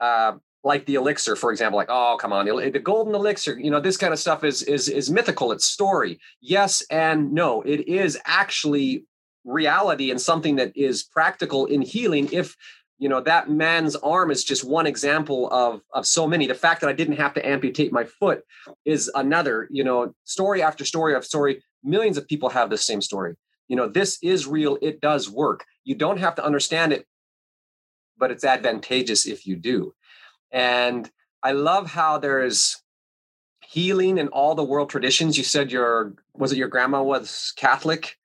uh, like the elixir, for example, like oh come on, the, the golden elixir, you know this kind of stuff is is is mythical. It's story. Yes and no. It is actually reality and something that is practical in healing if you know that man's arm is just one example of of so many. The fact that i didn't have to amputate my foot is another you know story after story of story. Millions of people have the same story. You know this is real. It does work. You don't have to understand it but it's advantageous if you do. And i love how there's healing in all the world traditions. You said your was it your grandma was catholic?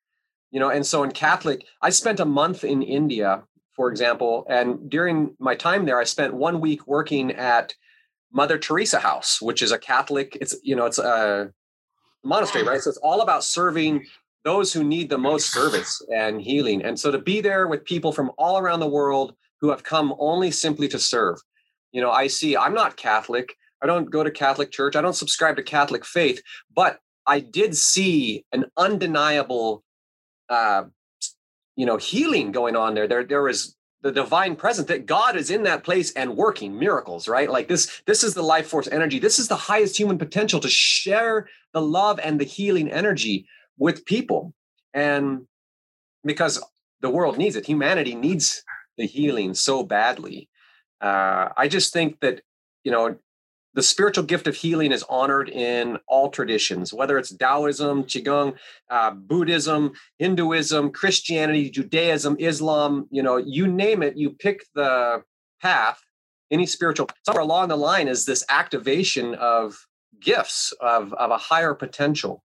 You know and so in catholic i spent a month in india for example and during my time there i spent one week working at mother teresa house which is a catholic it's you know it's a monastery right? So it's all about serving those who need the most service and healing. And so to be there with people from all around the world who have come only simply to serve. You know i see i'm not catholic. I don't go to catholic church. I don't subscribe to catholic faith but i did see an undeniable uh, you know healing going on there. There there is the divine presence that God is in that place and working miracles, right? Like this this is the life force energy. This is the highest human potential to share the love and the healing energy with people. And because the world needs it, humanity needs the healing so badly. Uh, I just think that you know the spiritual gift of healing is honored in all traditions, whether it's Taoism, Qigong, uh, Buddhism, Hinduism, Christianity, Judaism, Islam, you know, you name it, you pick the path, any spiritual, somewhere along the line is this activation of gifts of, of a higher potential.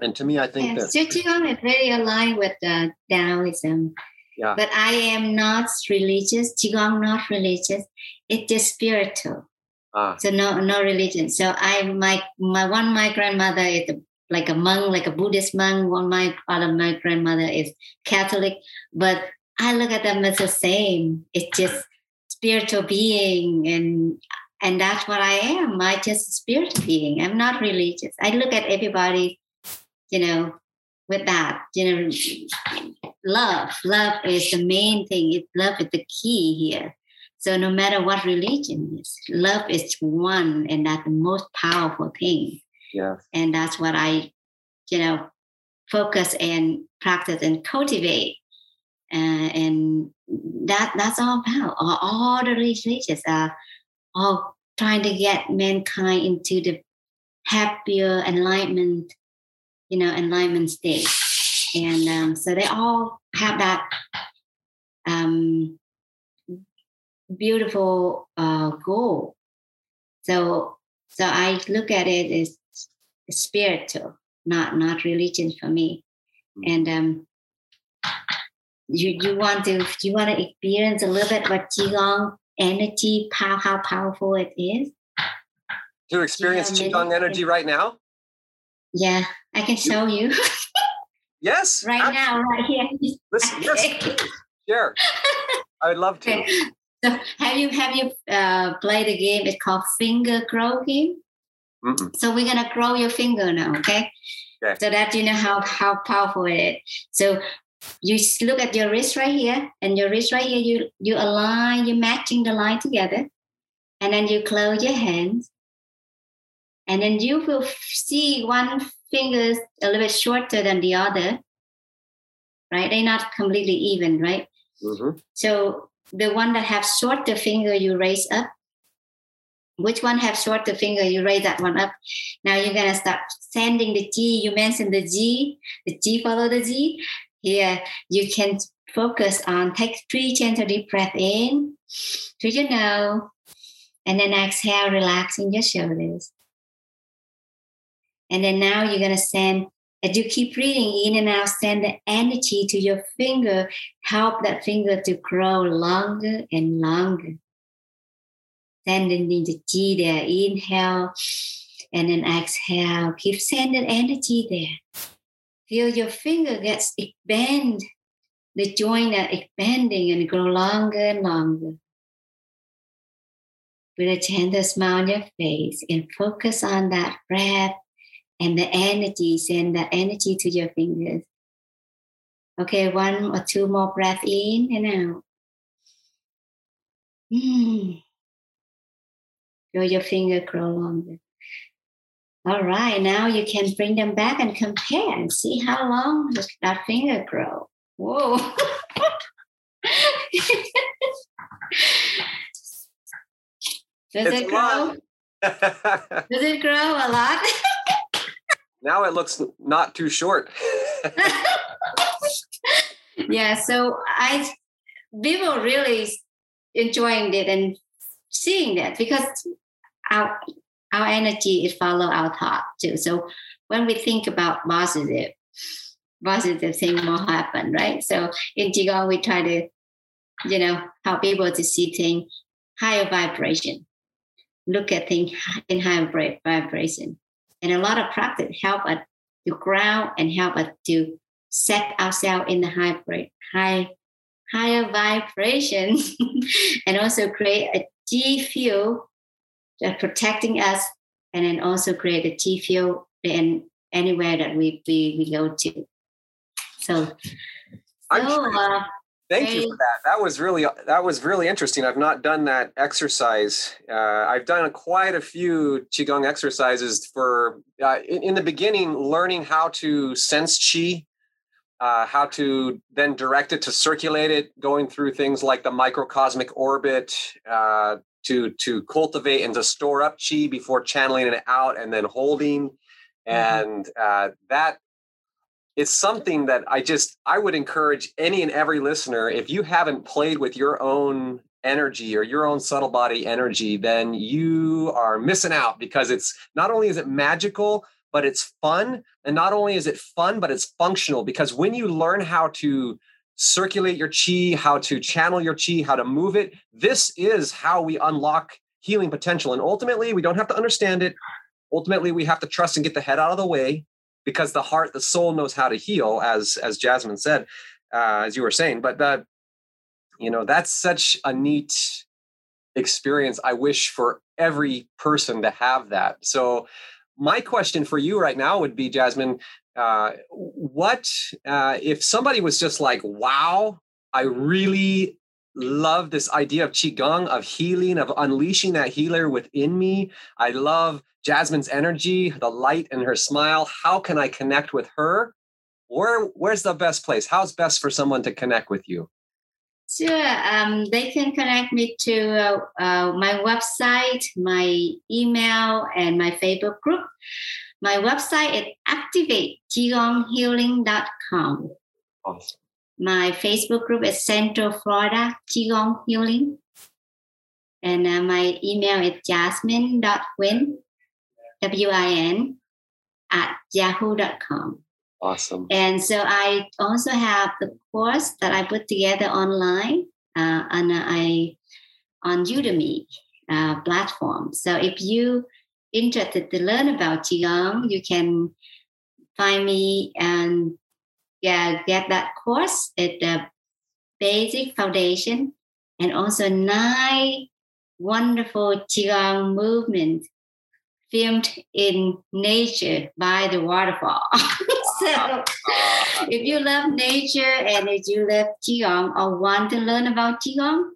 And to me, I think yes, that Qigong is very aligned with uh, Taoism. Yeah. But I am not religious. Qigong not religious. It's spiritual. Ah. So no no religion. So I my my one my grandmother is a, like a monk, like a Buddhist monk. One my other my grandmother is Catholic, but I look at them as the same. It's just spiritual being and and that's what I am. I just spiritual being. I'm not religious. I look at everybody, you know, with that, you know, love. Love is the main thing. It, love is the key here. So no matter what religion is, love is one, and that's the most powerful thing. Yeah. And that's what I, you know, focus and practice and cultivate. Uh, and that that's all about. All, all the religions are all trying to get mankind into the happier enlightenment, you know, enlightenment state. And um, so they all have that um, beautiful uh, goal. So so I look at it as spiritual, not not religion for me. And um, you you want to you want to experience a little bit what qigong energy, how how powerful it is. To experience qigong energy right now. Yeah, I can show you. yes. Right absolutely. now, right here. Listen, yes, sure. I would love to. Okay. So have you have you uh, played a game? It's called finger grow game. Mm-mm. So we're gonna grow your finger now, okay? okay? So that you know how how powerful it is. So you look at your wrist right here, and your wrist right here, you you align, you're matching the line together, and then you close your hands, and then you will see one finger is a little bit shorter than the other, right? They're not completely even, right? Mm-hmm. So the one that have shorter finger you raise up. Which one have shorter finger you raise that one up. Now you're gonna start sending the qi. You mentioned the qi. The qi follow the g. Here you can focus on take three gentle deep breath in through your nose. And then exhale, relaxing your shoulders. And then now you're going to send, as you keep breathing in and out, send the energy to your finger, help that finger to grow longer and longer. Sending the qi there, inhale and then exhale. Keep sending energy there. Feel your finger gets expand. The joint are expanding and grow longer and longer. With a gentle smile on your face and focus on that breath and the energy, send the energy to your fingers. Okay, one or two more breath in and out. Mm. Feel your finger grow longer. All right, now you can bring them back and compare and see how long does that finger grow. Whoa. does it's it grow? does it grow a lot? now it looks not too short. yeah, so I people really enjoying it and seeing that because our our energy is follow our thought too. So when we think about positive, positive thing will happen, right? So in Qigong, we try to, you know, help people to see things higher vibration, look at things in higher vibration. And a lot of practice help us to ground and help us to set ourselves in the high, high, higher vibration and also create a qi field that protecting us and then also create a qi field in anywhere that we, we, we go to. So, so uh, Thank you for that. That was really that was really interesting. I've not done that exercise. Uh, I've done quite a few qigong exercises for uh, in, in, the beginning, learning how to sense qi, uh, how to then direct it to circulate it, going through things like the microcosmic orbit, uh, to to cultivate and to store up chi before channeling it out and then holding mm-hmm. and uh, that it's something that i just i would encourage any and every listener if you haven't played with your own energy or your own subtle body energy then you are missing out because it's not only is it magical but it's fun and not only is it fun but it's functional because when you learn how to circulate your chi, how to channel your chi, how to move it. This is how we unlock healing potential. And ultimately, we don't have to understand it. Ultimately, we have to trust and get the head out of the way because the heart, the soul knows how to heal, as as Jasmine said, uh, as you were saying. But that, you know, that's such a neat experience. I wish for every person to have that. So my question for you right now would be, Jasmine, uh, what uh, if somebody was just like, wow, I really love this idea of qigong of healing of unleashing that healer within me. I love jasmine's energy the light in her smile. How can i connect with her? Where where's the best place? How's best for someone to connect with you? Sure um, they can connect me to uh, uh, my website my email and my facebook group. My website is activateqigonghealing.com. Awesome. My Facebook group is Central Florida Qigong Healing. And uh, my email is jasmine.win, W-I-N, at yahoo.com. Awesome. And so I also have the course that I put together online uh, on, I, on Udemy uh, platform. So if you interested to learn about Qigong, you can find me and yeah, get that course at the basic foundation and also nine wonderful Qigong movements filmed in nature by the waterfall. so if you love nature and if you love Qigong or want to learn about Qigong,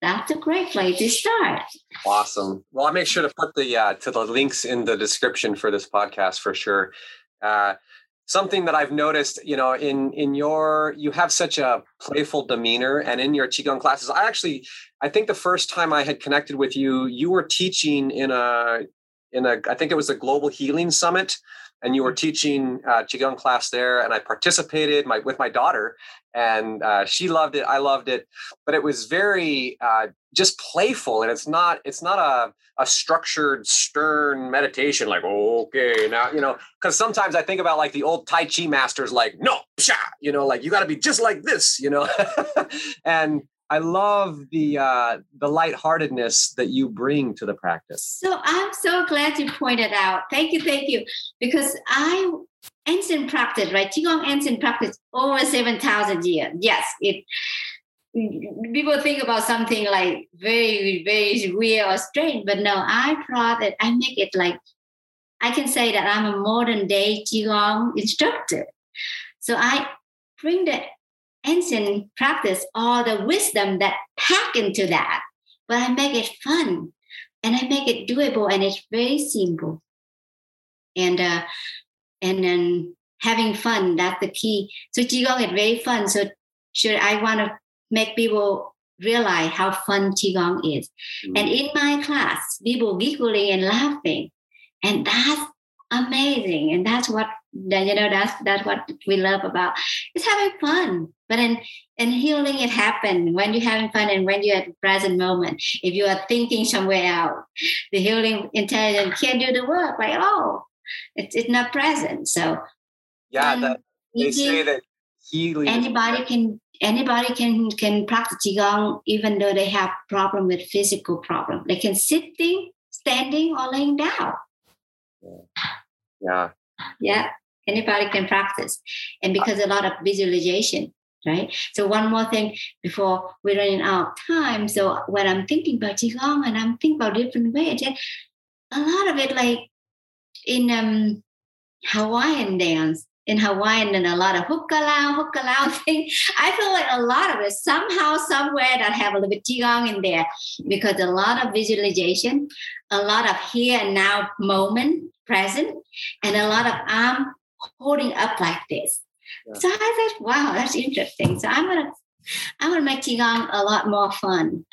that's a great place to start. Awesome. Well, I'll make sure to put the uh, to the links in the description for this podcast for sure. Uh, something that I've noticed, you know, in in your you have such a playful demeanor, and in your qigong classes, I actually, I think the first time I had connected with you, you were teaching in a in a I think it was a global healing summit and you were teaching uh, qigong class there, and I participated my with my daughter, and uh, she loved it. I loved it, but it was very uh, just playful, and it's not it's not a a structured, stern meditation like okay now you know because sometimes I think about like the old Tai Chi masters like no, psha, you know, like you got to be just like this, you know, and I love the uh, the lightheartedness that you bring to the practice. So I'm so glad you pointed out. Thank you, thank you, because I ancient practice, right? Qigong ancient practice over seven thousand years. Yes, it. People think about something like very, very weird or strange, but no, I brought it. I make it like I can say that I'm a modern day Qigong instructor. So I bring the ancient practice all the wisdom that pack into that. But i make it fun and i make it doable and it's very simple and uh and then having fun that's the key. So qigong is very fun. So should i want to make people realize how fun qigong is? Mm-hmm. and in my class people giggling and laughing. And that's amazing. And that's what you know that's that's what we love about it's having fun but in, and healing it happen when you're having fun and when you're at the present moment. If you are thinking somewhere else, the healing intelligence can't do the work like oh it's, it's not present. So yeah um, that, they say that healing anybody can anybody can can practice qigong even though they have problem with physical problem. They can sitting standing or laying down. Yeah. Yeah anybody can practice. And because a lot of visualization right so one more thing before we're running out of time so when i'm thinking about qigong and i'm thinking about different ways a lot of it like in um hawaiian dance in Hawaiian and a lot of hukilau, hukilau thing. I feel like a lot of it somehow, somewhere that have a little bit qigong in there because a lot of visualization, a lot of here and now moment present, and a lot of arm holding up like this. Yeah. So I thought, wow, that's interesting. So I'm gonna I'm gonna make qigong a lot more fun.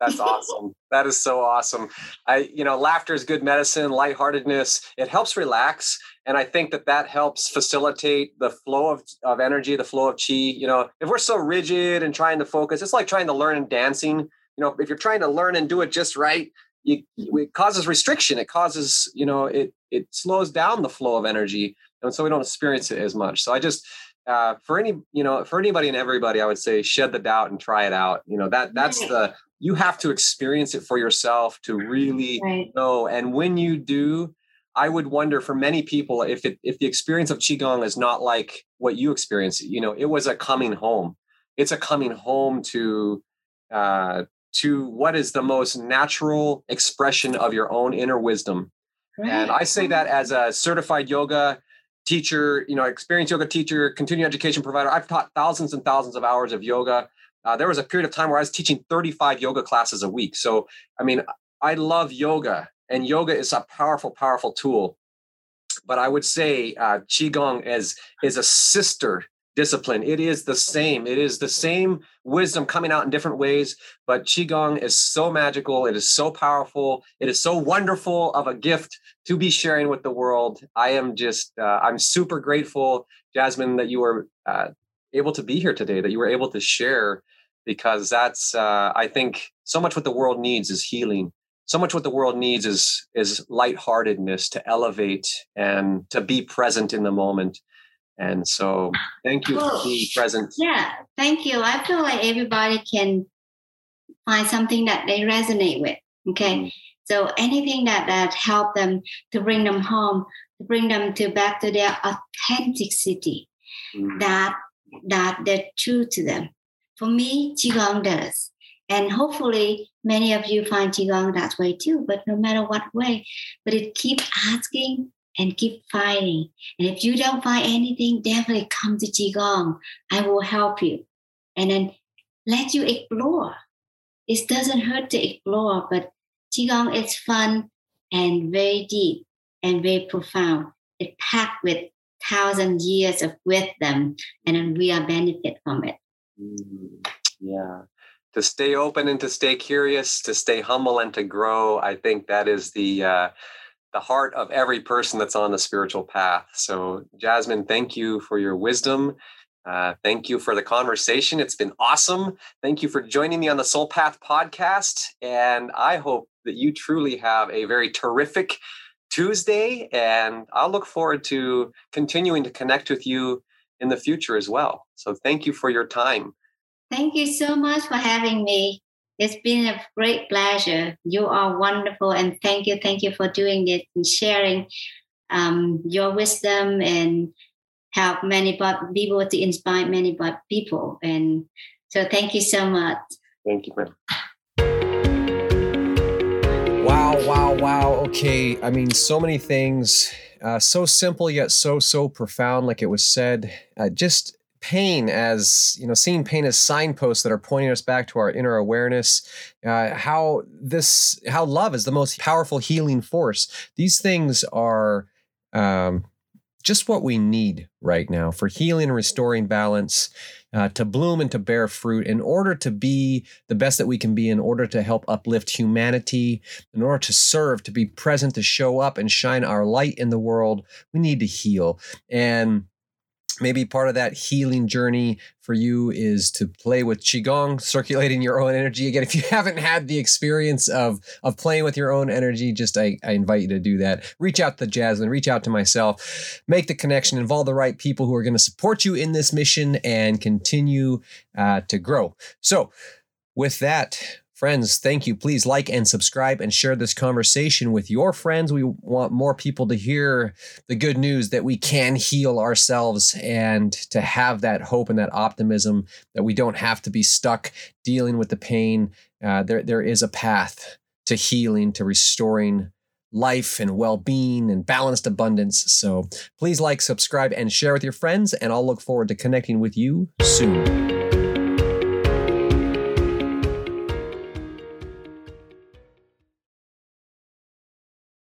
That's awesome. that is so awesome. I, you know, laughter is good medicine. Lightheartedness it helps relax, and I think that that helps facilitate the flow of, of energy, the flow of chi. You know, if we're so rigid and trying to focus, it's like trying to learn in dancing. You know, if you're trying to learn and do it just right, you, it causes restriction. It causes, you know, it it slows down the flow of energy and so we don't experience it as much. So I just uh, for any you know for anybody and everybody, I would say shed the doubt and try it out. You know that that's the you have to experience it for yourself to really right. know. And when you do, I would wonder for many people if it if the experience of qigong is not like what you experience. You know, it was a coming home. It's a coming home to uh, to what is the most natural expression of your own inner wisdom. Right. And I say that as a certified yoga teacher, you know, experienced yoga teacher, continuing education provider. I've taught thousands and thousands of hours of yoga. Uh, there was a period of time where I was teaching 35 yoga classes a week. So, I mean, I love yoga, and yoga is a powerful, powerful tool. But I would say uh, qigong is is a sister discipline. It is the same. It is the same wisdom coming out in different ways. But Qigong is so magical. It is so powerful. It is so wonderful of a gift to be sharing with the world. I am just, uh, I'm super grateful, Jasmine, that you were uh, able to be here today, that you were able to share, because that's, uh, I think, so much what the world needs is healing. So much what the world needs is is lightheartedness to elevate and to be present in the moment. And so thank you for being present. Yeah, thank you. I feel like everybody can find something that they resonate with. Okay. Mm-hmm. So anything that that help them to bring them home, to bring them to back to their authenticity, mm-hmm. that that they're true to them. For me, Qigong does. And hopefully many of you find Qigong that way too, but no matter what way, but it keeps asking and keep fighting. And if you don't find anything, definitely come to Qigong. I will help you. And then let you explore. It doesn't hurt to explore, but Qigong is fun and very deep and very profound. It's packed with thousand years of wisdom, and then we are benefit from it. Mm, yeah. To stay open and to stay curious, to stay humble and to grow. I think that is the uh, the heart of every person that's on the spiritual path. So, Jasmine, thank you for your wisdom. Uh, thank you for the conversation. It's been awesome. Thank you for joining me on the Soul Path podcast. And I hope that you truly have a very terrific Tuesday. And I'll look forward to continuing to connect with you in the future as well. So, thank you for your time. Thank you so much for having me. It's been a great pleasure. You are wonderful, and thank you, thank you for doing it and sharing um, your wisdom and help many people to inspire many people. And so, thank you so much. Thank you, man. Wow, wow, wow. Okay. I mean, so many things, uh, so simple yet so, so profound, like it was said. Uh, just pain as you know seeing pain as signposts that are pointing us back to our inner awareness. Uh, how this how love is the most powerful healing force. These things are um, just what we need right now for healing and restoring balance uh, to bloom and to bear fruit in order to be the best that we can be in order to help uplift humanity in order to serve to be present to show up and shine our light in the world. We need to heal. And maybe part of that healing journey for you is to play with qigong circulating your own energy. Again if you haven't had the experience of of playing with your own energy just i, I invite you to do that. Reach out to jasmine reach out to myself. Make the connection involve the right people who are going to support you in this mission and continue uh, to grow. So with that Friends, thank you. Please like and subscribe and share this conversation with your friends. We want more people to hear the good news that we can heal ourselves and to have that hope and that optimism that we don't have to be stuck dealing with the pain. Uh, there, there is a path to healing, to restoring life and well being and balanced abundance. So please like, subscribe, and share with your friends. And I'll look forward to connecting with you soon.